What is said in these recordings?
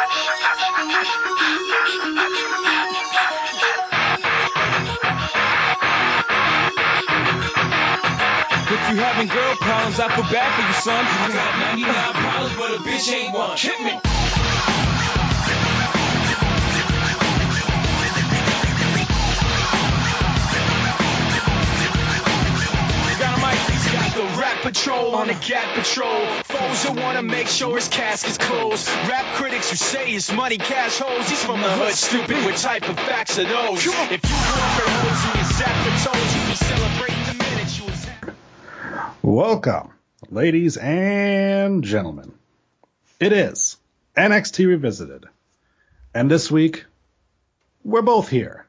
If you having girl problems, I feel bad for you, son. I got 99 problems, but a bitch ain't one. Hit me. Dynamite's got the rap patrol on the cat patrol. Foes who wanna make sure his casket's closed. Rap critics who say his money cash holes. He's from the hood, stupid. What type of facts are those? If you in hoods and you sat for toes, you'd be celebrating the minute you was. Welcome, ladies and gentlemen. It is NXT Revisited. And this week, we're both here.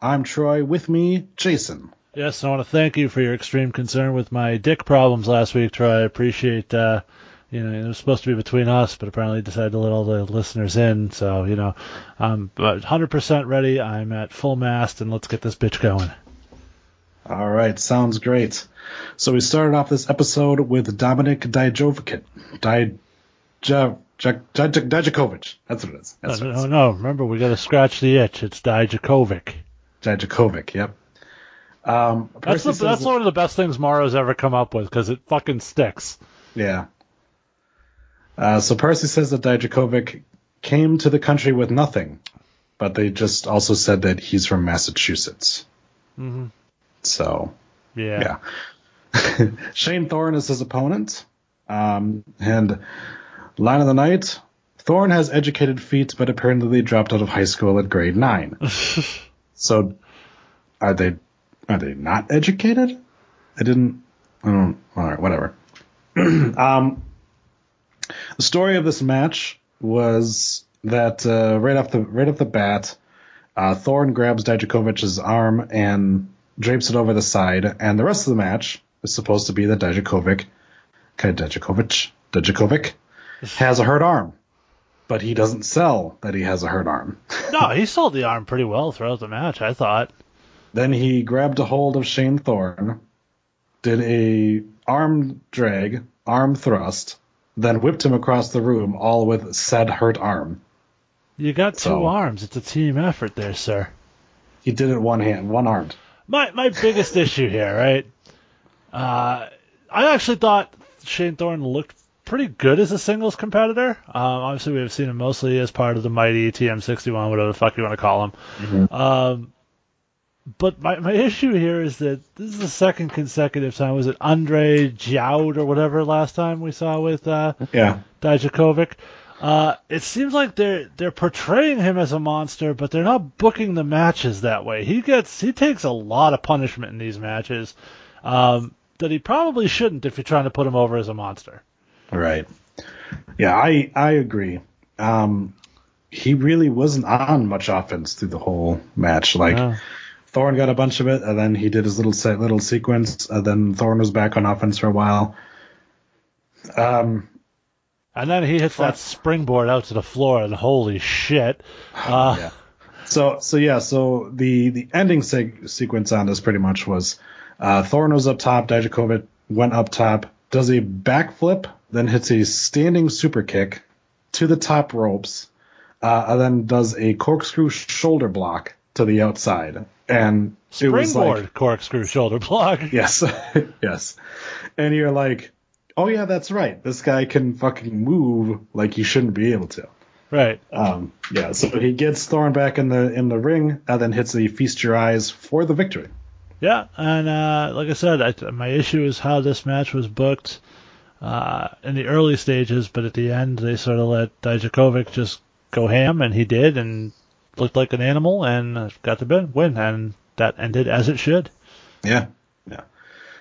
I'm Troy, with me, Jason. Yes, I want to thank you for your extreme concern with my dick problems last week, Troy. I appreciate, uh, you know, it was supposed to be between us, but apparently decided to let all the listeners in. So, you know, I'm but 100% ready. I'm at full mast, and let's get this bitch going. All right, sounds great. So we started off this episode with Dominik Dijovic. Dij- Ja- Ja- Ja- Dijakovic. That's what it is. No, That's what it no, no, remember, we got to scratch the itch. It's Dijakovic. Dijakovic, yep. Um, That's, the, that's one of the best things Mauro's ever come up with, because it fucking sticks. Yeah. Uh, so Percy says that Dijakovic came to the country with nothing, but they just also said that he's from Massachusetts. hmm So, Yeah. yeah. Shane Thorne is his opponent. Um, and line of the night Thorne has educated feet, but apparently dropped out of high school at grade nine. so, are they are they not educated? I didn't. I don't. All right, whatever. um, the story of this match was that uh, right off the right off the bat, uh, Thorne grabs Dijakovic's arm and drapes it over the side, and the rest of the match is supposed to be that Dijakovic, okay, Dijakovic, Dijakovic has a hurt arm, but he doesn't sell that he has a hurt arm. no, he sold the arm pretty well throughout the match, I thought. Then he grabbed a hold of Shane Thorne, did a arm drag, arm thrust, then whipped him across the room, all with said hurt arm. You got two So- arms. It's a team effort there, sir. He did it one hand, one armed. my my biggest issue here, right? Uh, I actually thought Shane Thorne looked pretty good as a singles competitor. Um, obviously, we've seen him mostly as part of the mighty TM61, whatever the fuck you want to call him. Um, but my, my issue here is that this is the second consecutive time. Was it Andre Joud or whatever last time we saw with uh, Yeah. Dijakovic. Uh, it seems like they're they're portraying him as a monster, but they're not booking the matches that way. He gets he takes a lot of punishment in these matches um, that he probably shouldn't if you're trying to put him over as a monster. Right. Yeah, I I agree. Um, he really wasn't on much offense through the whole match. Like Yeah. Thorne got a bunch of it, and then he did his little se- little sequence, and then Thorne was back on offense for a while. Um, And then he hits that springboard out to the floor, and holy shit! Uh, yeah. So so yeah, so the the ending se- sequence on this pretty much was uh, Thorne was up top, Dijakovic went up top, does a backflip, then hits a standing super kick to the top ropes, uh, and then does a corkscrew shoulder block to the outside, and it was springboard like corkscrew shoulder block. yes, yes, and you're like, oh yeah, that's right, this guy can fucking move like he shouldn't be able to. Right. Um, yeah, so he gets Thorne back in the in the ring, and then hits the feast your eyes for the victory. Yeah, and uh, like I said, I, my issue is how this match was booked uh, in the early stages, but at the end they sort of let Dijakovic just go ham, and he did, and looked like an animal, and got the win, and that ended as it should. Yeah, yeah.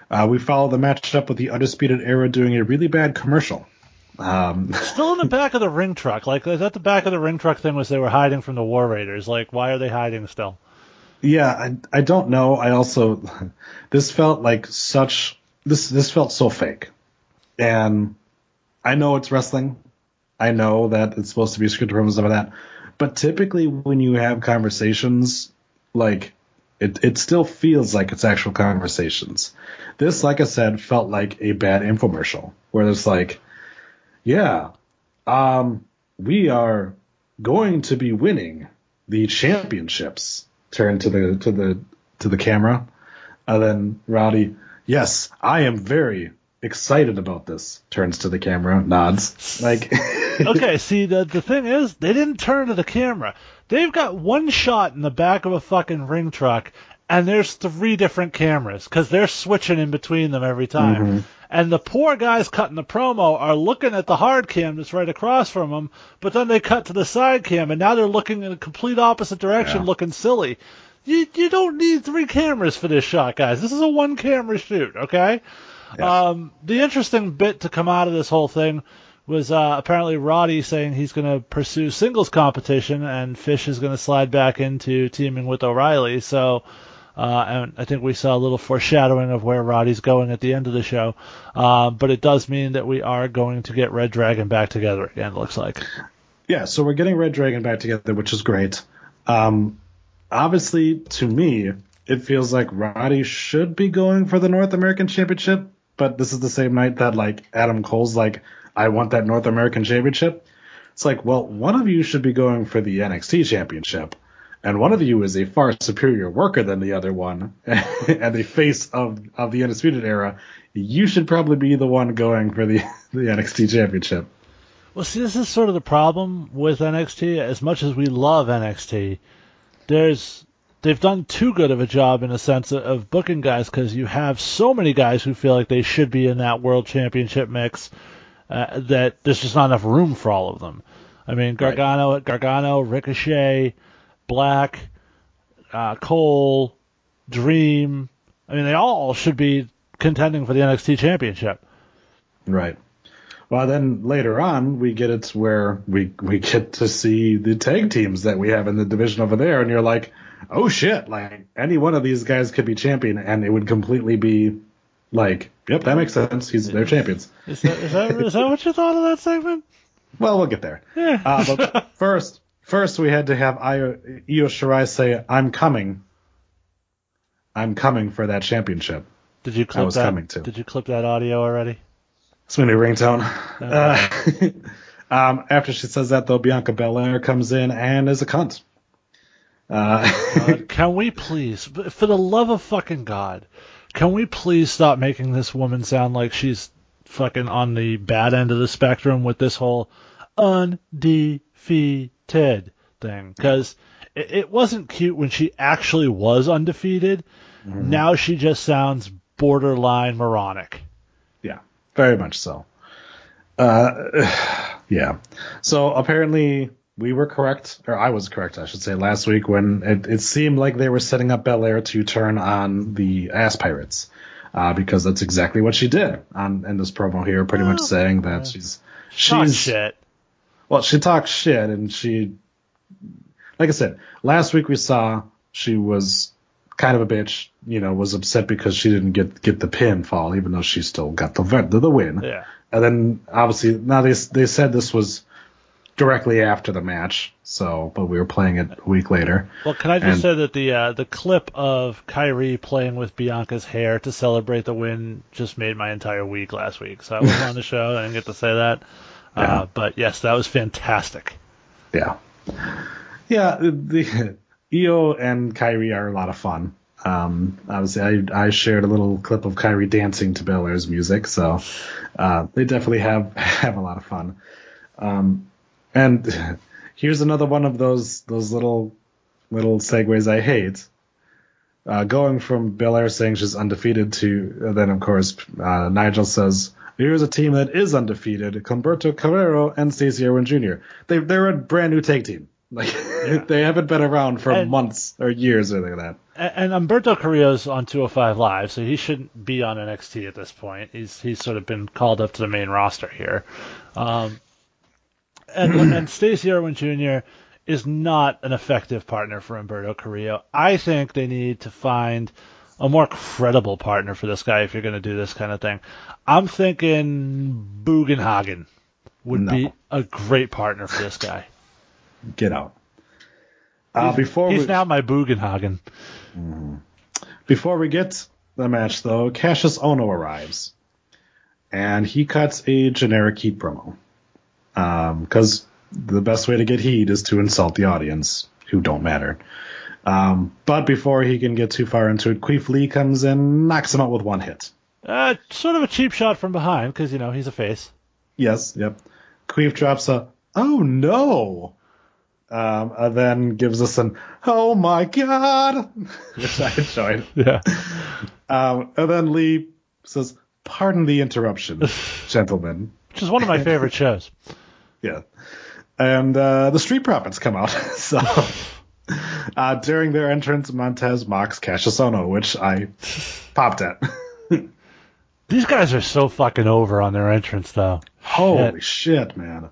Uh, we followed the match up with the Undisputed Era doing a really bad commercial. Um, Still in the back of the ring truck, like is that the back of the ring truck thing was they were hiding from the War Raiders? Like, why are they hiding still? yeah, I, I don't know. I also this felt like such this this felt so fake, and I know it's wrestling. I know that it's supposed to be scripted and stuff like that, but typically when you have conversations, like it it still feels like it's actual conversations. This, like I said, felt like a bad infomercial where it's like, yeah, um, we are going to be winning the championships. Turn to the to the to the camera, and then Roddy, yes, I am very excited about this. Turns to the camera, nods. Like, okay, see the the thing is, they didn't turn to the camera. They've got one shot in the back of a fucking ring truck, and there's three different cameras because they're switching in between them every time. Mm-hmm. And the poor guys cutting the promo are looking at the hard cam that's right across from them, but then they cut to the side cam, and now they're looking in a complete opposite direction, Yeah. looking silly. You you don't need three cameras for this shot, guys. This is a one camera shoot, okay? Yeah. Um, the interesting bit to come out of this whole thing was uh, apparently Roddy saying he's going to pursue singles competition, and Fish is going to slide back into teaming with O'Reilly. So, uh, and I think we saw a little foreshadowing of where Roddy's going at the end of the show. Uh, but it does mean that we are going to get Red Dragon back together again. It looks like. yeah, so we're getting Red Dragon back together, which is great. Um, obviously, to me, it feels like Roddy should be going for the North American Championship, but this is the same night that like Adam Cole's like, I want that North American Championship. It's like, well, one of you should be going for the NXT Championship, and one of you is a far superior worker than the other one, and the face of of the Undisputed Era. You should probably be the one going for the the NXT Championship. Well, see, this is sort of the problem with NXT. As much as we love NXT, there's they've done too good of a job in a sense of, of booking guys because you have so many guys who feel like they should be in that world championship mix uh, that there's just not enough room for all of them. I mean, Right. Gargano, Gargano, Ricochet, Black, uh, Cole, Dream. I mean, they all should be contending for the NXT championship. Right. Well, then later on, we get it where we we get to see the tag teams that we have in the division over there, and you're like, oh shit! Like any one of these guys could be champion, and it would completely be like, yep, that makes sense. He's they're champions. Is that, is that, is that what you thought of that segment? Well, we'll get there. Yeah. Uh, but first, first we had to have Io, Io Shirai say, "I'm coming. I'm coming for that championship." Did you clip was that? coming to. Did you clip that audio already? It's my new ringtone. Uh, um, after she says that, though, Bianca Belair comes in and is a cunt. Uh, can we please, for the love of fucking God, can we please stop making this woman sound like she's fucking on the bad end of the spectrum with this whole undefeated thing? Because it, it wasn't cute when she actually was undefeated. Now she just sounds borderline moronic. yeah, very much so. Uh, yeah. So apparently we were correct, or I was correct, I should say, last week when it, it seemed like they were setting up Belair to turn on the ass pirates. Uh, because that's exactly what she did on in this promo here, pretty much Oh, saying that yeah. she's Talk she's shit. Well, she talks shit, and she, like I said, last week we saw she was kind of a bitch. You know, was upset because she didn't get get the pinfall, even though she still got the the, the win. Yeah. And then obviously now they they said this was directly after the match, so but we were playing it a week later. Well, can I just And- say that the uh, the clip of Kairi playing with Bianca's hair to celebrate the win just made my entire week last week. So I wasn't on the show. I didn't get to say that. Yeah. Uh, but yes, that was fantastic. Yeah, yeah. The Io and Kairi are a lot of fun. Um, obviously, I I shared a little clip of Kairi dancing to Belair's music, so uh, they definitely have have a lot of fun. Um, and here's another one of those those little little segues I hate. Uh, going from Belair saying she's undefeated to uh, then of course uh, Nigel says here's a team that is undefeated: Humberto Carrillo and Stacey Ervin Jr. They they're a brand new tag team. Like they haven't been around for And- months or years or anything like that. And, and Humberto Carrillo's on 205 Live, so he shouldn't be on NXT at this point. He's he's sort of been called up to the main roster here. Um, and and Stacey Ervin Jr. is not an effective partner for Humberto Carrillo. I think they need to find a more credible partner for this guy if you're going to do this kind of thing. I'm thinking Bugenhagen would No. be a great partner for this guy. Get out. Uh, before He's we, now my Bugenhagen. Before we get the match, though, Cassius Ohno arrives, and he cuts a generic heat promo. Because the best way to get heat is to insult the audience, who don't matter. Um, but before he can get too far into it, Queef Lee comes in, knocks him out with one hit. Uh, sort of a cheap shot from behind because you know he's a face. Yes, yep. Queef drops a, oh no! Um, and then gives us an, oh my god! Which I enjoyed. Yeah. Um, and then Lee says, pardon the interruption, gentlemen. Which is one of my favorite shows. Yeah. And uh, the Street Profits come out. so uh, during their entrance, Montez mocks Cassius Ohno, which I popped at. These guys are so fucking over on their entrance, though. Holy shit, man!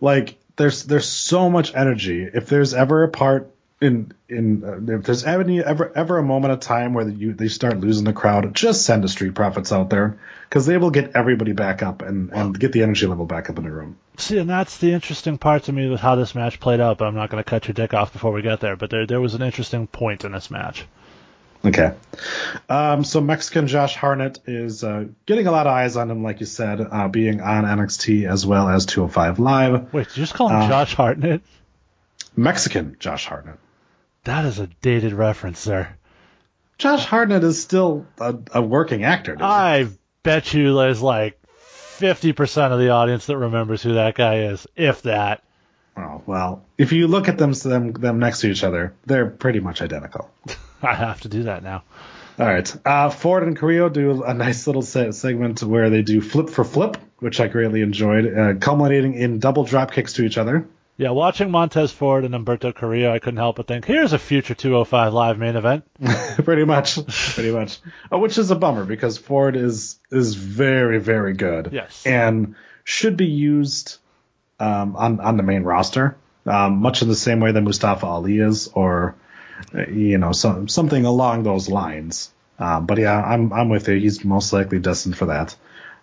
Like there's there's so much energy. If there's ever a part in in uh, if there's ever ever ever a moment of time where you they start losing the crowd, just send the Street Profits out there because they will get everybody back up and and get the energy level back up in the room. See, and that's the interesting part to me with how this match played out. But I'm not going to cut your dick off before we get there. But there there was an interesting point in this match. Okay. Um, so Mexican Josh Hartnett is uh, getting a lot of eyes on him, like you said, uh, being on NXT as well as 205 Live. Wait, did you just call him Uh, Josh Hartnett? Mexican Josh Hartnett. That is a dated reference, sir. Josh Hartnett is still a, a working actor. I bet you there's like 50% of the audience that remembers who that guy is, if that. Oh, well, if you look at them, them them next to each other, they're pretty much identical. I have to do that now. All right. Uh, Ford and Carrillo do a nice little se- segment where they do flip for flip, which I greatly enjoyed, uh, culminating in double drop kicks to each other. Yeah, watching Montez Ford and Humberto Carrillo, I couldn't help but think, here's a future 205 live main event. pretty much, pretty much. Uh, which is a bummer because Ford is is very very good. Yes. And should be used um, on on the main roster, um, much in the same way that Mustafa Ali is, or uh, you know, some something along those lines. Um, but yeah, I'm I'm with you. He's most likely destined for that.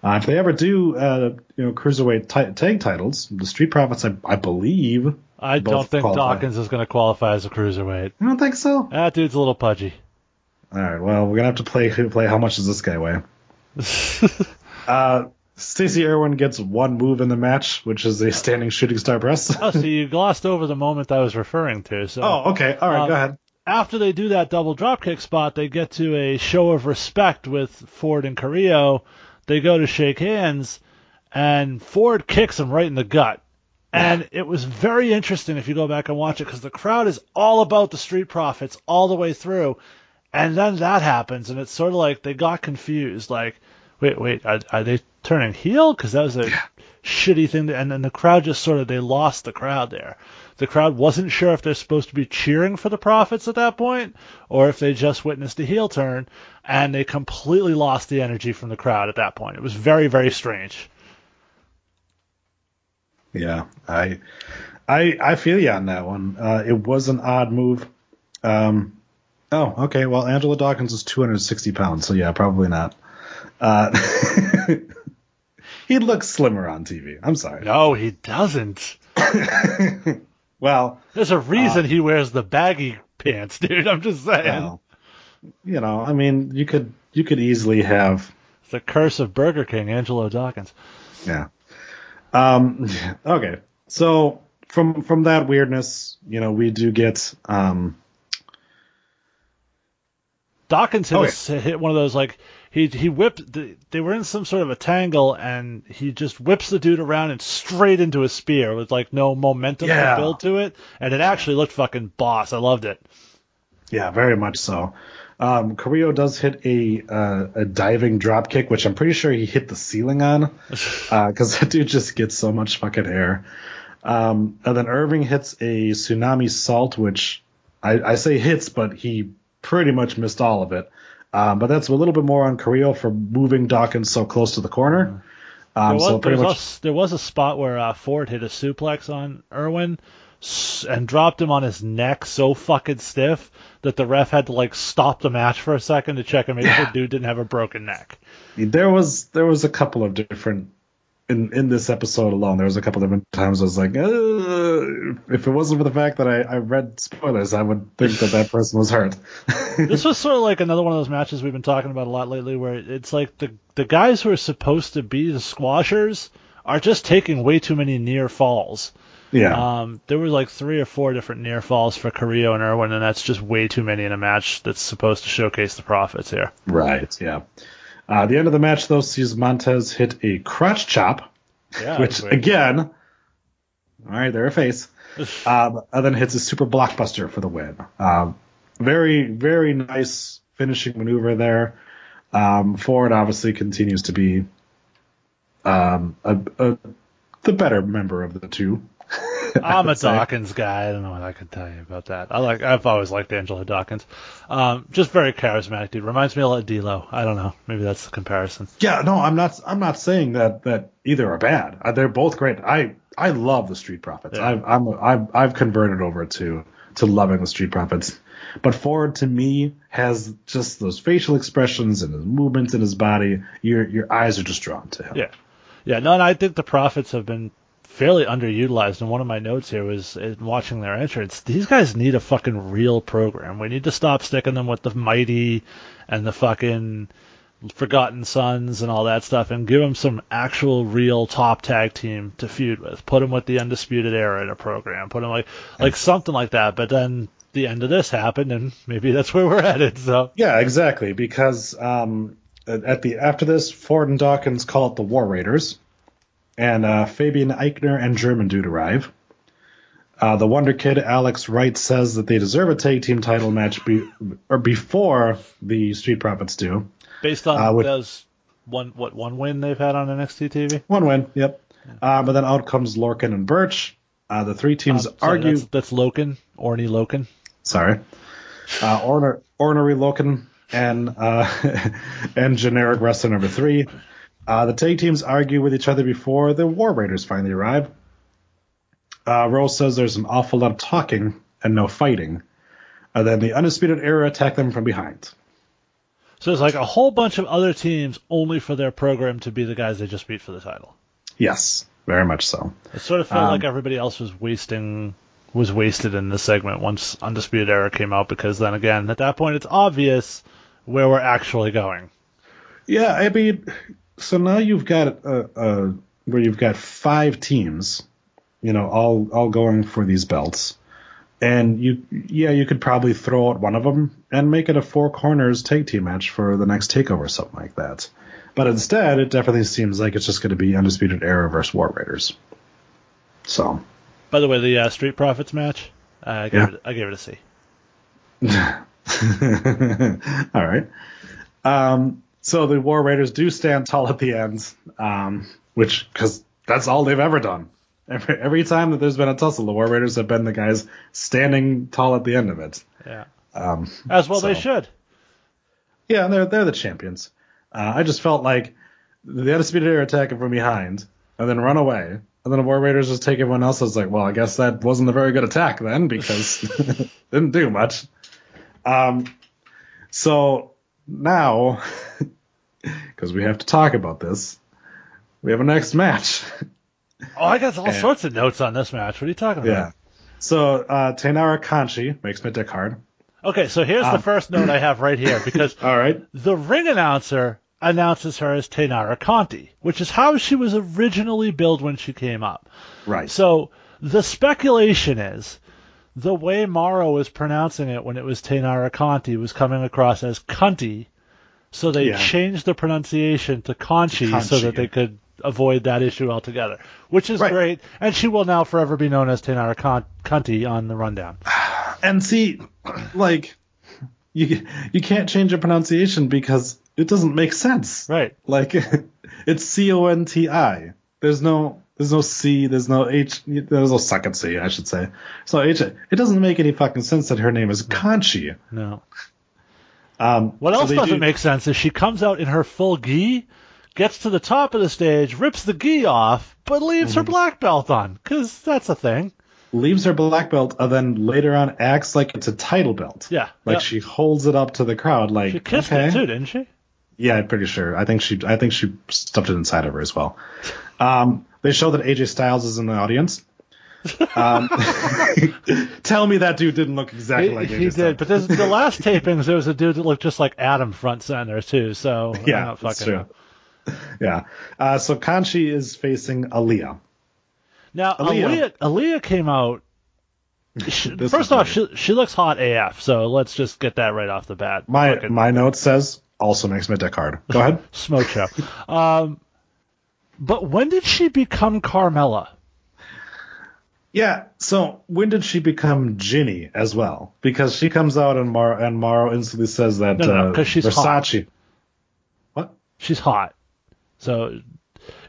Uh, if they ever do, uh, you know, cruiserweight ti- tag titles, the Street Profits, I, I believe. I don't think qualify. Dawkins is going to qualify as a cruiserweight. I don't think so. That dude's a little pudgy. All right. Well, we're gonna have to play play. How much does this guy weigh? uh, Stacey Ervin gets one move in the match, which is a standing shooting star press. oh, so you glossed over the moment I was referring to. So oh, okay. All right. Um, go ahead. after they do that double dropkick spot, they get to a show of respect with Ford and Carrillo. They go to shake hands, and Ford kicks him right in the gut. And it was very interesting if you go back and watch it because the crowd is all about the Street Profits all the way through. And then that happens, and it's sort of like they got confused. Like, wait, wait, are, are they turning heel? Because that was a shitty thing. And then the crowd just sort of, they lost the crowd there. The crowd wasn't sure if they're supposed to be cheering for the Profits at that point, or if they just witnessed a heel turn, and they completely lost the energy from the crowd at that point. It was very, very strange. Yeah, I, I, I feel you on that one. Uh, it was an odd move. Um, oh, okay. Well, Angelo Dawkins is 260 pounds, so yeah, probably not. Uh, he looks slimmer on TV. I'm sorry. No, he doesn't. Well, There's a reason he wears the baggy pants, dude. I'm just saying. well, you know, I mean, you could you could easily have the curse of Burger King, Angelo Dawkins. Yeah. Um, okay. So from from that weirdness, you know, we do get um, Dawkins hit, a- hit one of those like he he whipped. The, they were in some sort of a tangle, and he just whips the dude around and straight into a spear with like no momentum Yeah. to build to it, and it actually looked fucking boss. I loved it. yeah, very much so. Um, Carrillo does hit a uh, a diving drop kick, which I'm pretty sure he hit the ceiling on, because that dude just gets so much fucking air. Um, and then Ervin hits a tsunami salt, which I, I say hits, but he pretty much missed all of it. Um, but that's a little bit more on Carrillo for moving Dawkins so close to the corner. Um, There was, so there, pretty was much, a, there was a spot where uh, Ford hit a suplex on Ervin and dropped him on his neck so fucking stiff that the ref had to like stop the match for a second to check and make sure the dude didn't have a broken neck. there was there was a couple of different in in this episode alone. There was a couple different times I was like, uh, if it wasn't for the fact that I, I read spoilers, I would think that that person was hurt. this was sort of like another one of those matches we've been talking about a lot lately, where it's like the the guys who are supposed to be the squashers are just taking way too many near falls. Yeah. Um, there was like three or four different near falls for Carrillo and Ervin, and that's just way too many in a match that's supposed to showcase the profits here. right. Yeah. Uh, the end of the match though sees Montez hit a crotch chop, Yeah, which again, all right, there a face. um, and then hits a super blockbuster for the win. Um, very, very nice finishing maneuver there. Um, Ford obviously continues to be um, a, a, the better member of the two. I'm a. Dawkins guy. I don't know what I can tell you about that. I like. I've always liked Angelo Dawkins. Um, just very charismatic dude. Reminds me a lot of D'Lo. I don't know. Maybe that's the comparison. Yeah, no, I'm not. I'm not saying that that either are bad. Uh, they're both great. I I love the Street Profits. Yeah. I've I'm I've I've converted over to to loving the Street Profits. But Ford to me has just those facial expressions and his movements in his body. Your your eyes are just drawn to him. Yeah. Yeah. No, and I think the profits have been fairly underutilized. And one of my notes here was in watching their entrance. These guys need a fucking real program. We need to stop sticking them with the mighty and the fucking Forgotten Sons and all that stuff, and give them some actual real top tag team to feud with. Put them with the Undisputed Era in a program. Put them like like something like that. But then the end of this happened, and maybe that's where we're headed. So Yeah, exactly. Because um, at the after this, Ford and Dawkins call it the War Raiders, and uh, Fabian Aichner and German Dude arrive. Uh, the Wonder Kid Alex Wright says that they deserve a tag team title match be, or before the Street Profits do. based on Uh, with- those one what one win they've had on NXT TV. One win, yep. Uh, but then out comes Lorcan and Burch. Uh, the three teams Um, sorry, argue. That's, that's Loken, Oney Lorcan. Sorry. Uh, orner, ornery Loken and uh, and generic wrestler number three. Uh, the tag teams argue with each other before the War Raiders finally arrive. Uh, Rose says there's an awful lot of talking and no fighting. And then the Undisputed Era attack them from behind. So it's like a whole bunch of other teams only for their program to be the guys they just beat for the title. Yes, very much so. It sort of felt Um, like everybody else was wasting was wasted in this segment once Undisputed Era came out because then again at that point it's obvious where we're actually going. Yeah, I mean, so now you've got uh, uh, where you've got five teams, you know, all all going for these belts, and you, yeah, you could probably throw out one of them and make it a four corners tag team match for the next takeover, or something like that. But instead, it definitely seems like it's just going to be Undisputed Era versus War Raiders. So, By the way, the uh, Street Profits match, uh, I gave Yeah. it I gave it a C. all right. Um, so the War Raiders do stand tall at the end, um, which because that's all they've ever done. Every, every time that there's been a tussle, the War Raiders have been the guys standing tall at the end of it. Yeah. Um, As well they should. yeah, they're they're the champions. Uh, I just felt like the Undisputed Era attack them from behind and then run away, and then the War Raiders just take everyone else. I was like, well, I guess that wasn't a very good attack then because didn't do much. Um, so now, because we have to talk about this, we have a next match. Oh, I got all Yeah. sorts of notes on this match. What are you talking about? yeah. So uh, Taynara Kanchi makes my dick hard. Okay, so here's the Um, first note I have right here because All right. the ring announcer announces her as Taynara Conti, which is how she was originally billed when she came up. Right. So the speculation is the way Mauro was pronouncing it when it was Taynara Conti was coming across as Cunty, so they Yeah. changed the pronunciation to Conchi, so that they could avoid that issue altogether, which is Right. great. And she will now forever be known as Taynara Con- Cunty on the rundown. And see, like, you you can't change a pronunciation because it doesn't make sense. Right. Like, it's C O N T I. There's no there's no C. There's no H. There's no second C, I should say. So H. It doesn't make any fucking sense that her name is Conchi. No. Um, What else they doesn't do- make sense is she comes out in her full gi, gets to the top of the stage, rips the gi off, but leaves her Mm-hmm. black belt on, because that's a thing. leaves her black belt and then later on acts like it's a title belt. Yeah. Like yeah. she holds it up to the crowd. Like She kissed okay. it too, didn't she? Yeah, I'm pretty sure. I think she I think she stuffed it inside of her as well. Um, they show that AJ Styles is in the audience. Um, tell me that dude didn't look exactly He, like AJ he Styles. did, but there's, the last tapings there was a dude that looked just like Adam front center too. So yeah, that's fucking true. Yeah. Uh, so Kanchi is facing Aliyah. Now, Aliyah, Aliyah. Aliyah came out. She, first off, she she looks hot AF. So let's just get that right off the bat. My Fucking my note says also makes my dick hard. Go ahead. smoke show. um, but when did she become Carmella? Yeah. So when did she become Ginny as well? Because she comes out and Mar and Mauro instantly says that No, no, uh, she's hot. Versace. What? She's hot. So.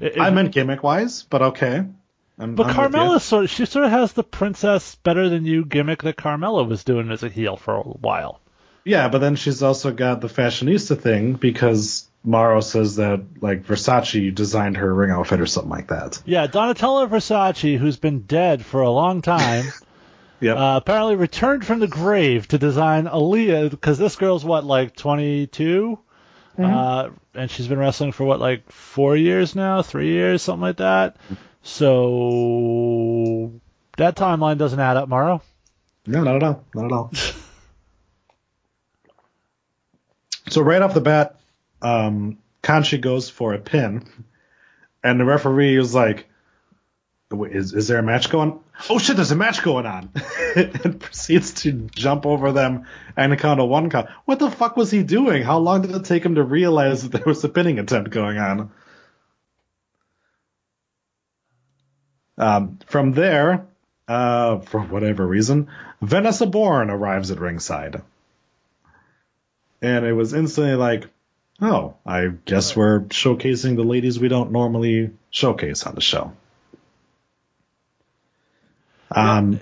it- I meant gimmick wise, but okay. I'm, But I'm with. Carmella sort of, she sort of has the princess better than you gimmick that Carmella was doing as a heel for a while. Yeah, but then she's also got the fashionista thing because Mauro says that like Versace designed her ring outfit or something like that. Yeah, Donatella Versace, who's been dead for a long time, Yep. uh, apparently returned from the grave to design Aliyah because this girl's what like 22, uh, and she's been wrestling for what like four years now, three years, something like that. So that timeline doesn't add up, Mauro. No, not at all. Not at all. so right off the bat, um, Kanchi goes for a pin, and the referee is like, "Wait, "Is is there a match going? Oh shit, there's a match going on!" and proceeds to jump over them and count a one count. What the fuck was he doing? How long did it take him to realize that there was a pinning attempt going on? Um, from there, uh, for whatever reason, Vanessa Borne arrives at ringside. And it was instantly like, oh, I guess we're showcasing the ladies we don't normally showcase on the show. Um,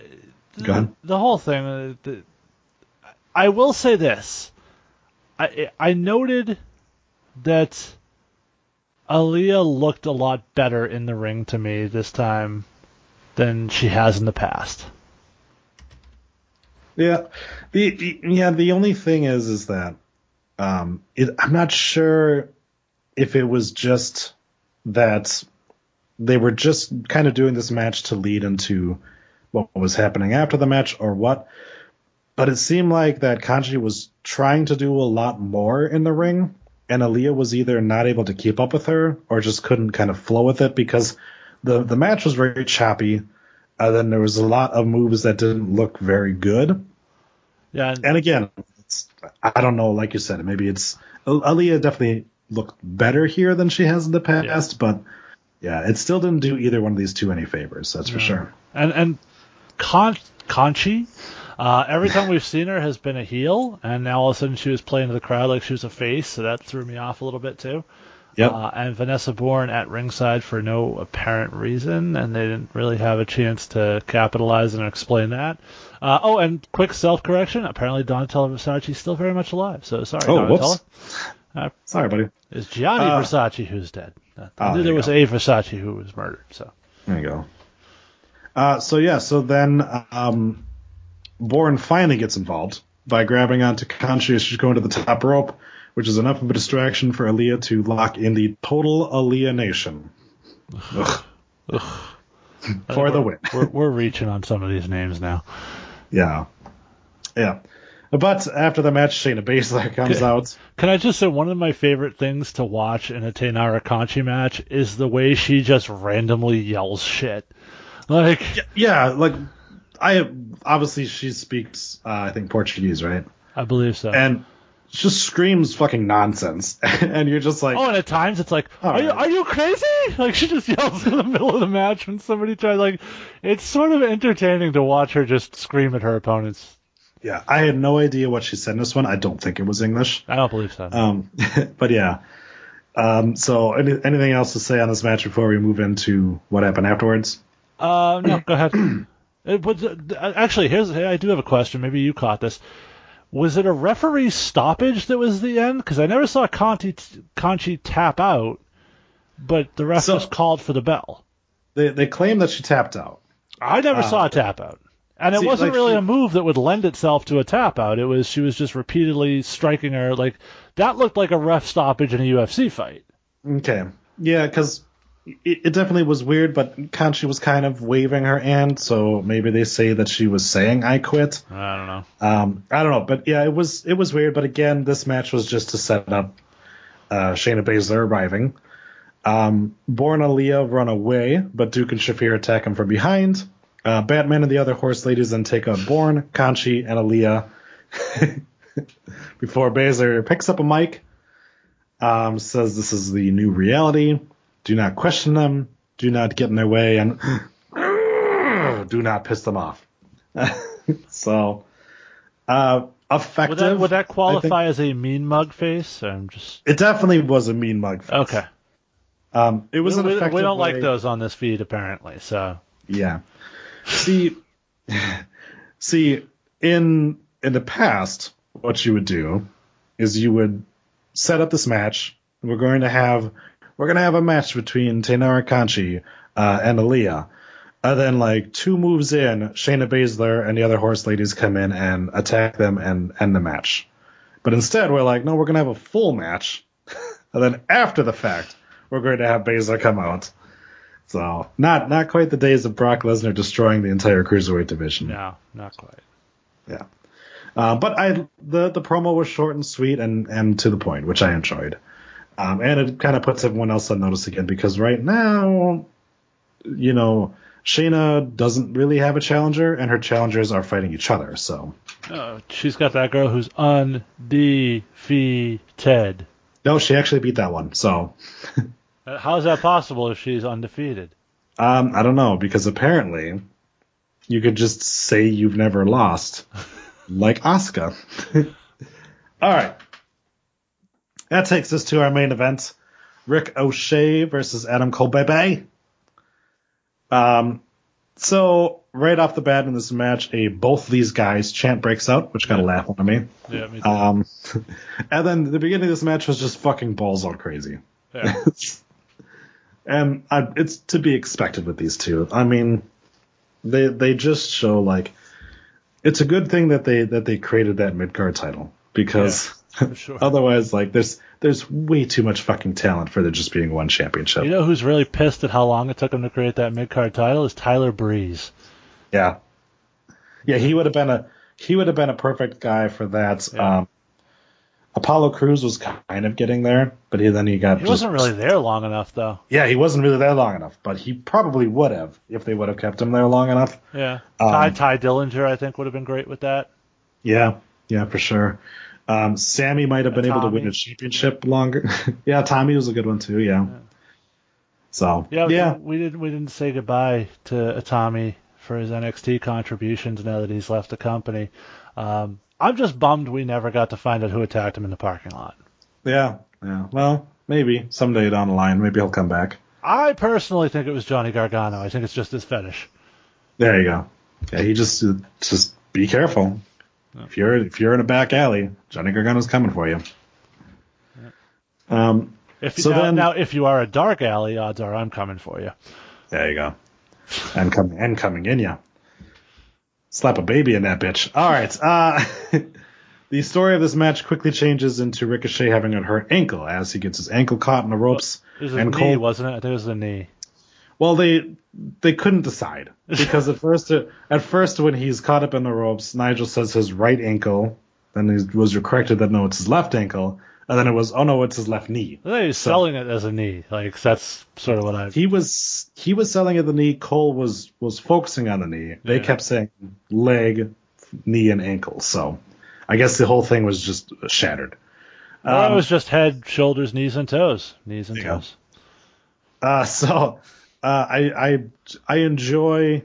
go ahead. the whole thing. Uh, the, I will say this. I I noted that Aliyah looked a lot better in the ring to me this time than she has in the past. Yeah, the, the yeah the only thing is is that um, it, I'm not sure if it was just that they were just kind of doing this match to lead into what was happening after the match or what. But it seemed like that Kanji was trying to do a lot more in the ring, and Aliyah was either not able to keep up with her or just couldn't kind of flow with it because the the match was very choppy. Uh, then there was a lot of moves that didn't look very good. Yeah, and, And again, it's, I don't know. Like you said, maybe it's Aliyah definitely looked better here than she has in the past, but yeah, it still didn't do either one of these two any favors. That's for sure. and and Con- Conchi. Uh, every time we've seen her has been a heel, and now all of a sudden she was playing to the crowd like she was a face, so that threw me off a little bit too. Yep. Uh, and Vanessa Borne at ringside for no apparent reason, and they didn't really have a chance to capitalize and explain that. Uh, oh, and quick self correction. Apparently, Donatella Versace is still very much alive. So sorry, Oh, Donatella. whoops. Sorry, buddy. It's Gianni Uh, Versace who's dead. I knew there there was go. a Versace who was murdered. So There you go. Uh, so yeah, so then um, Borne finally gets involved by grabbing onto Conchi as she's going to the top rope, which is enough of a distraction for Aliyah to lock in the total alienation. Nation. Ugh. For the win. we're we're reaching on some of these names now. Yeah. Yeah. But after the match, Shayna Baszler comes Okay. out. Can I just say one of my favorite things to watch in a Taynara Conchi match is the way she just randomly yells shit. Like Yeah, like I obviously she speaks uh, I think Portuguese, right? I believe so. And just screams fucking nonsense, and you're just like, Oh, and at times it's like, are you are you crazy? Like she just yells in the middle of the match when somebody tries. Like, it's sort of entertaining to watch her just scream at her opponents. yeah. I had no idea what she said in this one. I don't think it was English. I don't believe so. Um, but yeah. Um, so any, anything else to say on this match before we move into what happened afterwards? Uh, no, go ahead. It, but, uh, actually, here's I do have a question. Maybe you caught this. Was it a referee stoppage that was the end? Because I never saw Conti Conchi tap out, but the ref So- was called for the bell. They they claim that she tapped out. I never Uh, saw a tap out. And it see, wasn't like, really she- a move that would lend itself to a tap out. It was she was just repeatedly striking her like that looked like a ref stoppage in a UFC fight. Okay. Yeah, because it, it definitely was weird, but Kanchi was kind of waving her hand, so maybe they say that she was saying "I quit." I don't know. Um, I don't know, but yeah, it was it was weird. But again, this match was just to set up uh, Shayna Baszler arriving. Um, Borne and Aliyah run away, but Duke and Shafir attack him from behind. Uh, Batman and the other horse ladies then take on Borne, Conchi, and Aliyah before Baszler picks up a mic, um, says this is the new reality. Do not question them. Do not get in their way, and do not piss them off. so, uh, effective. Would that, would that qualify as a mean mug face? I'm just It definitely was a mean mug. Face. okay. Um, it was we, effective. we don't like way- those on this feed apparently. So Yeah. See, see, in in the past, what you would do is you would set up this match. We're going to have we're going to have a match between Taynara Kanchi uh, and Aliyah. And then, like two moves in, Shayna Baszler and the other horse ladies come in and attack them and end the match. But instead, we're like, no, we're going to have a full match. and then after the fact, we're going to have Baszler come out. So not not quite the days of Brock Lesnar destroying the entire cruiserweight division. no, not quite. Yeah. Uh, but I the the promo was short and sweet and and to the point, which I enjoyed. Um, and it kind of puts everyone else on notice again because right now, you know, Shayna doesn't really have a challenger, and her challengers are fighting each other. So Uh, she's got that girl who's undefeated. no, she actually beat that one. So Uh, How is that possible if she's undefeated? um, I don't know because apparently you could just say you've never lost, like Asuka. All right. That takes us to our main event. Ricochet versus Adam Cole Bay Bay. Um, so right off the bat in this match, a both these guys chant breaks out, which got a laugh out of me. Yeah, me too. Um, and then the beginning of this match was just fucking balls out crazy. Yeah. and I, it's to be expected with these two. I mean, they they just show like it's a good thing that they that they created that mid card title because sure. otherwise, like there's there's way too much fucking talent for there just being one championship. You know who's really pissed at how long it took him to create that mid card title is Tyler Breeze. Yeah, yeah, he would have been a he would have been a perfect guy for that. Yeah. Um, Apollo Crews was kind of getting there, but he, then he got He just- wasn't really there long enough though. Yeah, he wasn't really there long enough, but he probably would have if they would have kept him there long enough. Yeah. Um, Ty Tye Dillinger I think would have been great with that. Yeah, yeah, for sure. Um, Sami might have been able to win a championship longer. yeah, Tommy was a good one too. Yeah. So Yeah, yeah, we didn't we didn't say goodbye to Atami for his NXT contributions now that he's left the company. Um, I'm just bummed we never got to find out who attacked him in the parking lot. yeah, yeah. Well, maybe someday down the line, maybe he'll come back. I personally think it was Johnny Gargano. I think it's just his fetish. There you go. Yeah, he just just be careful. If you're if you're in a back alley, Johnny Gargano's coming for you. Um, If So now, then- now if you are a dark alley, odds are I'm coming for you. There you go. And coming and coming in ya. Slap a baby in that bitch. All right. Uh, the story of this match quickly changes into Ricochet having a hurt ankle as he gets his ankle caught in the ropes. It was a and knee, Cole. wasn't it? I think it was the knee. Well, they they couldn't decide because at first at first when he's caught up in the ropes, Nigel says his right ankle. Then he was corrected that no, it's his left ankle. And then it was oh no, it's his left knee. He was So- selling it as a knee. Like that's sort of what I. he was he was selling at the knee. Cole was was focusing on the knee. They Yeah. kept saying leg, knee, and ankle. So I guess the whole thing was just shattered. Well, Um, it was just head, shoulders, knees, and toes. Knees and toes. Uh, so uh, I I I enjoy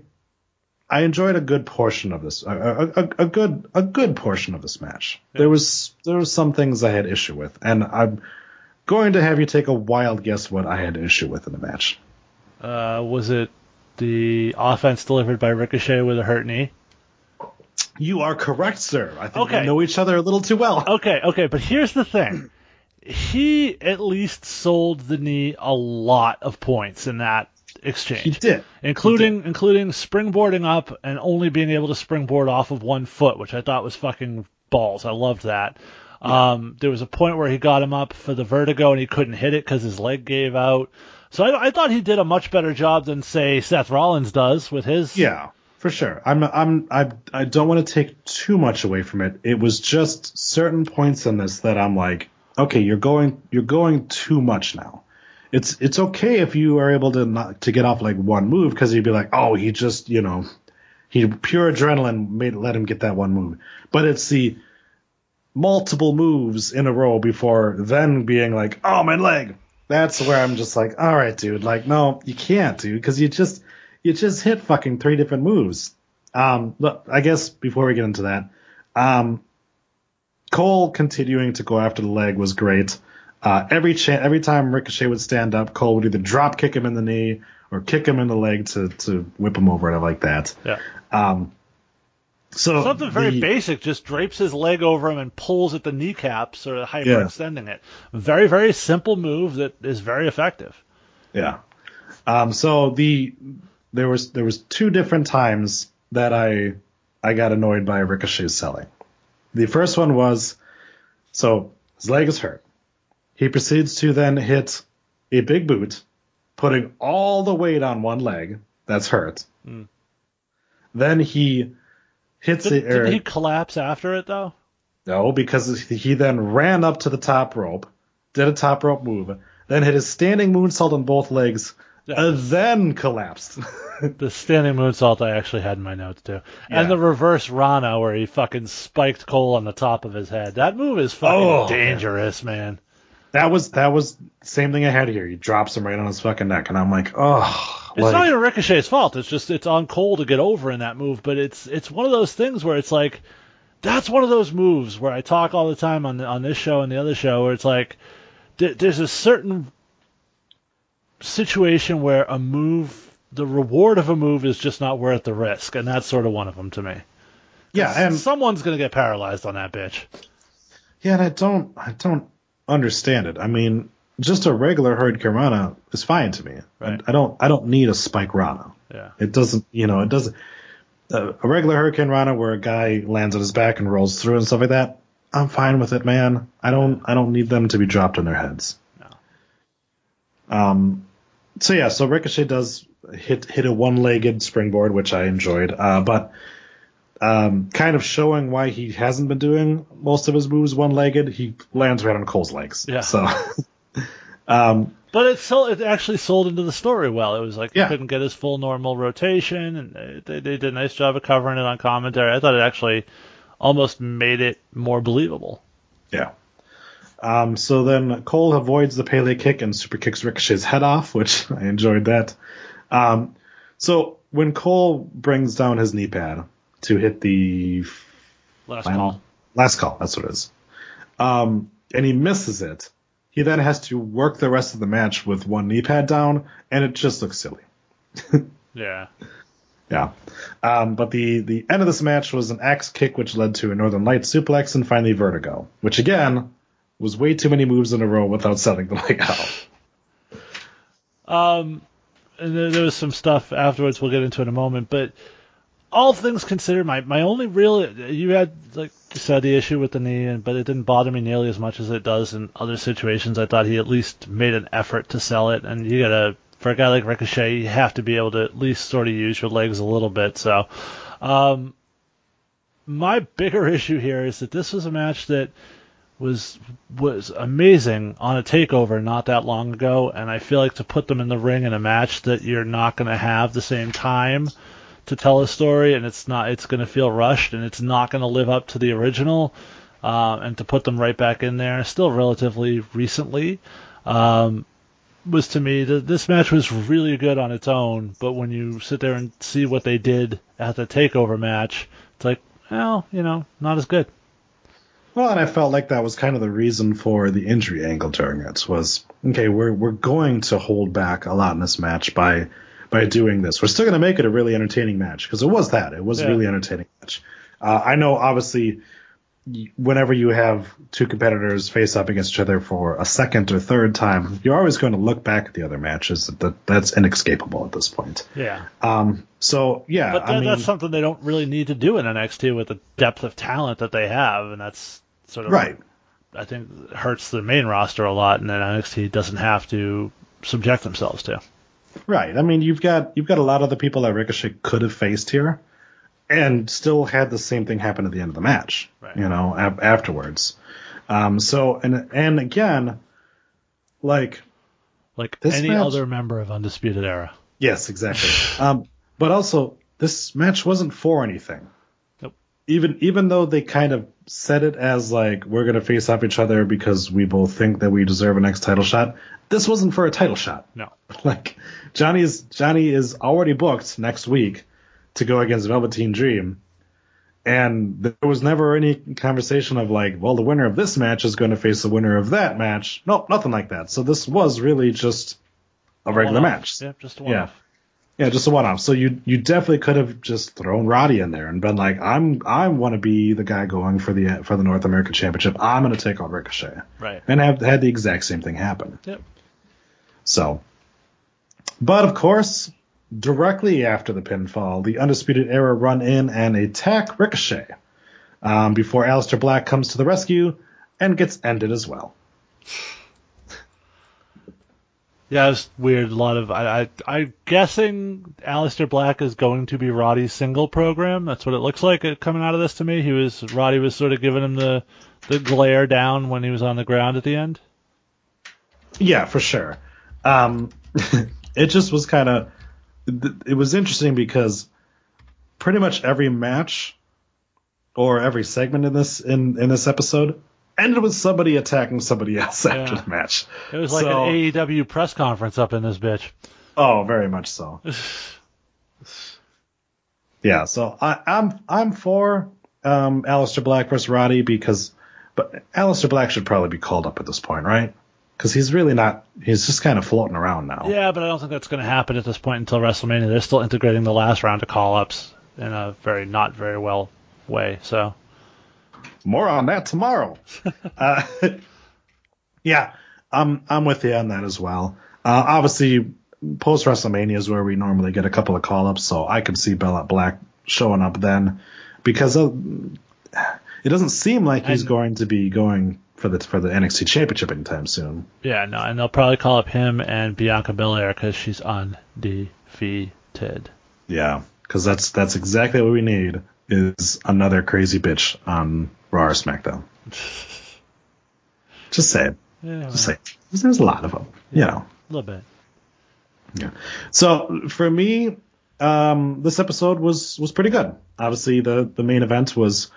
I enjoyed a good portion of this a, a, a, good a good portion of this match. There was there was some things I had issue with, and I'm going to have you take a wild guess what I had issue with in the match. Uh, was it the offense delivered by Ricochet with a hurt knee? You are correct, sir. I think Okay. we know each other a little too well. Okay, okay, but here's the thing. He at least sold the knee a lot of points in that exchange. He did. including including springboarding up and only being able to springboard off of one foot, which I thought was fucking balls. I loved that. Um, there was a point where he got him up for the vertigo and he couldn't hit it because his leg gave out. So I, I thought he did a much better job than say Seth Rollins does with his. Yeah, for sure. I'm I'm I I don't want to take too much away from it. It was just certain points in this that I'm like, okay, you're going you're going too much now. It's it's okay if you are able to not to get off like one move because you'd be like, oh, he just you know, he pure adrenaline made let him get that one move. But it's the multiple moves in a row before then being like, oh, my leg. That's where I'm just like, all right, dude. Like, no, you can't, dude, because you just you just hit fucking three different moves. Um, look, I guess before we get into that, um, Cole continuing to go after the leg was great. Uh, every cha- every time Ricochet would stand up, Cole would either drop kick him in the knee or kick him in the leg to to whip him over and like that. Yeah. Um, so Something very the- basic, just drapes his leg over him and pulls at the kneecaps, sort of hyperextending it. Very, very simple move that is very effective. Yeah. Um, so the there was there was two different times that I I got annoyed by Ricochet's selling. The first one was so his leg is hurt. He proceeds to then hit a big boot, putting all the weight on one leg that's hurt. Hmm. Then he hits Did, it. or- did he collapse after it though? no, because he then ran up to the top rope, did a top rope move, then hit his standing moonsault on both legs, Yeah. and then collapsed. The standing moonsault I actually had in my notes too, Yeah. and the reverse Rana where he fucking spiked Cole on the top of his head. That move is fucking Oh, dangerous, man. That was that was the same thing I had here. He drops him right on his fucking neck, and I'm like, oh, It's like, not even Ricochet's fault. It's just it's on Cole to get over in that move. But it's it's one of those things where it's like that's one of those moves where I talk all the time on the, on this show and the other show where it's like th- there's a certain situation where a move the reward of a move is just not worth the risk, and that's sort of one of them to me. yeah, and Someone's gonna get paralyzed on that bitch. yeah, and I don't I don't understand it. I mean, just a regular hurricane Rana is fine to me. Right. I, I don't I don't need a spike Rana. Yeah. It doesn't, you know, it doesn't. Uh, a regular Hurricane Rana where a guy lands on his back and rolls through and stuff like that, I'm fine with it, man. I don't, I don't need them to be dropped on their heads. No. Um, so yeah, so Ricochet does hit hit a one-legged springboard, which I enjoyed, uh, but um, kind of showing why he hasn't been doing most of his moves one-legged. He lands right on Cole's legs. Yeah. So, um, But it sold, it actually sold into the story well. It was like Yeah. he couldn't get his full normal rotation, and they, they, they did a nice job of covering it on commentary. I thought it actually almost made it more believable. Yeah. Um, so then Cole avoids the Pele kick and super kicks Ricochet's head off, which I enjoyed that. Um, so when Cole brings down his knee pad to hit the Last final call. last call, that's what it is, um, and he misses it, he then has to work the rest of the match with one knee pad down, and it just looks silly. Yeah. Yeah. Um, but the, the end of this match was an axe kick, which led to a Northern Light suplex and finally vertigo, which again was way too many moves in a row without selling the leg out. Um, and there, there was some stuff afterwards we'll get into in a moment, but all things considered, my, my only real you had like you said the issue with the knee, but it didn't bother me nearly as much as it does in other situations. I thought he at least made an effort to sell it, and you gotta for a guy like Ricochet, you have to be able to at least sort of use your legs a little bit. So, um, my bigger issue here is that this was a match that was was amazing on a takeover not that long ago, and I feel like to put them in the ring in a match that you're not going to have the same time to tell a story, and it's not it's going to feel rushed, and it's not going to live up to the original, uh, and to put them right back in there, still relatively recently, um, was to me that this match was really good on its own, but when you sit there and see what they did at the takeover match, it's like, well, you know, not as good. Well, and I felt like that was kind of the reason for the injury angle during it was okay. We're we're going to hold back a lot in this match by by doing this. We're still going to make it a really entertaining match because it was that. It was Yeah. a really entertaining match. Uh, I know, obviously, whenever you have two competitors face up against each other for a second or third time, you're always going to look back at the other matches. That that's inescapable at this point. Yeah. Um, so yeah, But I mean, that's something they don't really need to do in NXT with the depth of talent that they have, and that's sort of right. I think hurts the main roster a lot, and then NXT doesn't have to subject themselves to. Right. I mean, you've got you've got a lot of the people that Ricochet could have faced here, and still had the same thing happen at the end of the match. Right. You know, a- afterwards. Um. So and and again, like like This any match- other member of Undisputed Era. Yes, exactly. um, but also, this match wasn't for anything. Even even though they kind of said it as like we're gonna face off each other because we both think that we deserve a next title shot, this wasn't for a title shot. No. Like Johnny's Johnny is already booked next week to go against Velveteen Dream. And there was never any conversation of like, well, the winner of this match is going to face the winner of that match. No, nothing like that. So this was really just a regular One-off. match. Yeah, just a one Yeah. off. Yeah, just a one off. So you you definitely could have just thrown Roddy in there and been like, I'm I want to be the guy going for the for the North American Championship. I'm going to take on Ricochet Right. and have had the exact same thing happen. Yep. So, but of course, directly after the pinfall, the Undisputed Era run in and attack Ricochet um, before Aleister Black comes to the rescue and gets ended as well. Yeah, it's weird. A lot of I, I I'm guessing Aleister Black is going to be Roddy's single program. That's what it looks like uh, coming out of this to me. He was Roddy was sort of giving him the the glare down when he was on the ground at the end. Yeah, for sure. Um, it just was kind of it was interesting because pretty much every match or every segment in this in in this episode ended with somebody attacking somebody else after the match. It was like So- an AEW press conference up in this bitch. Oh, very much so. yeah, so I, I'm I'm for um, Aleister Black versus Roddy because, but Aleister Black should probably be called up at this point, right? Because he's really not. He's just kind of floating around now. Yeah, but I don't think that's going to happen at this point until WrestleMania. They're still integrating the last round of call ups in a very not very well way. So More on that tomorrow. uh, yeah, I'm I'm with you on that as well. Uh, obviously, post WrestleMania is where we normally get a couple of call ups, so I could see Bella Black showing up then because of, it doesn't seem like he's And- going to be going for the for the NXT Championship anytime soon. yeah, no, and they'll probably call up him and Bianca Belair because she's undefeated. Yeah, because that's that's exactly what we need is another crazy bitch on Raw or SmackDown. Just say it. Yeah, Just say it. There's a lot of them. You know. a little bit. Yeah. So for me, um, this episode was was pretty good. Obviously, the the main event was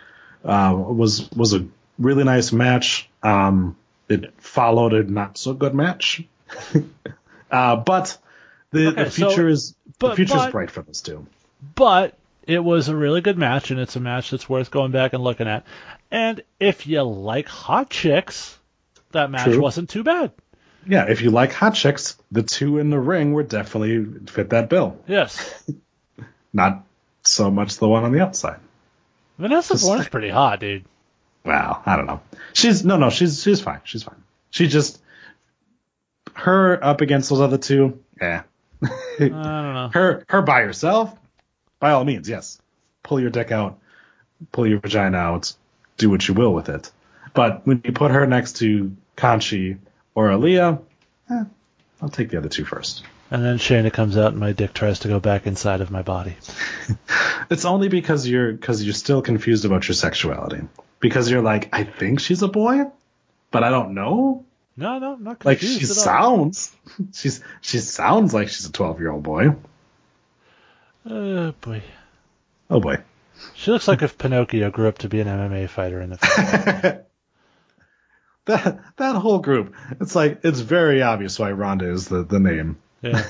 uh, was was a really nice match. Um, it followed a not so good match, uh, but the, Okay, the so- future is but- the future's but- bright for this too. But it was a really good match, and it's a match that's worth going back and looking at. And if you like hot chicks, that match True. wasn't too bad. Yeah, if you like hot chicks, the two in the ring would definitely fit that bill. Yes, Not so much the one on the outside. Vanessa Just- Borne's pretty hot, dude. Well, I don't know. She's no, no. She's she's fine. She's fine. She just her up against those other two. Yeah. I don't know. her her by herself. By all means, yes. Pull your dick out. Pull your vagina out. Do what you will with it. But when you put her next to Conti or Aliyah, eh, I'll take the other two first. And then Shayna comes out, and my dick tries to go back inside of my body. It's only because you're because you're still confused about your sexuality. Because you're like, I think she's a boy, but I don't know. No, no, not Like she sounds, she's she sounds like she's a twelve year old boy. Oh boy, Oh boy. She looks like if Pinocchio grew up to be an MMA fighter in the film. That that whole group, it's like it's very obvious why Ronda is the the name. Yeah.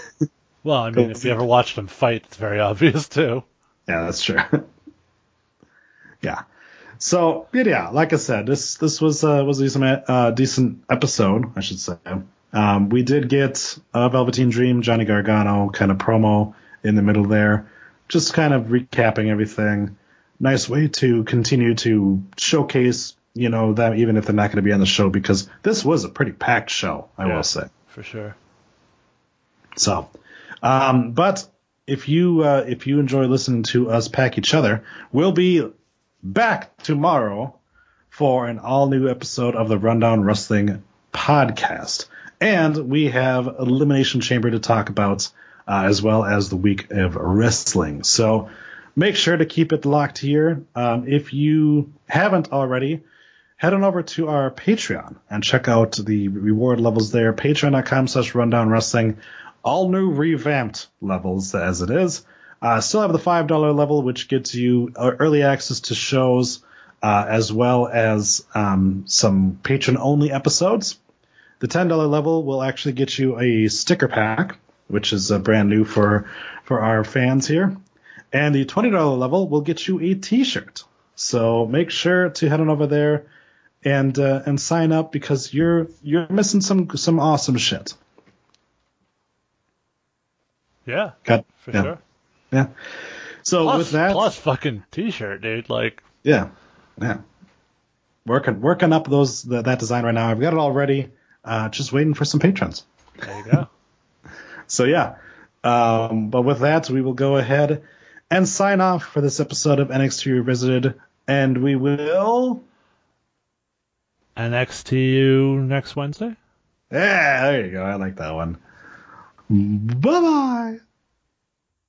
Well, I mean, if you ever watched them fight, it's very obvious too. Yeah, that's true. yeah. So yeah, yeah, like I said, this this was uh, was a decent uh, decent episode, I should say. Um, we did get uh, Velveteen Dream, Johnny Gargano kind of promo in the middle there, just kind of recapping everything. Nice way to continue to showcase, you know, them even if they're not going to be on the show because this was a pretty packed show, I Yeah. will say. For sure. So, um, but if you uh, if you enjoy listening to us pack each other, we'll be back tomorrow for an all new episode of the Rundown Wrestling podcast, and we have Elimination Chamber to talk about uh, as well as the week of wrestling. So. Make sure to keep it locked here. Um, if you haven't already, head on over to our Patreon and check out the reward levels there. Patreon.com slash rundown wrestling. All new revamped levels as it is. Uh, still have the $5 level, which gets you uh, early access to shows, uh, as well as um, some patron only episodes. The $10 level will actually get you a sticker pack, which is uh, brand new for, for our fans here. And the $20 level will get you a t-shirt. So make sure to head on over there and uh, and sign up because you're you're missing some some awesome shit. Yeah, Got, for yeah, sure. Yeah. So Plus, with that, plus fucking t-shirt, dude. Like, yeah, yeah, working working up those the, that design right now. I've got it all ready. Uh, just waiting for some patrons. there you go. So yeah. Um, but with that, we will go ahead and sign off for this episode of NXT Revisited, and we will. NXT next Wednesday. Yeah, there you go. I like that one. Bye bye.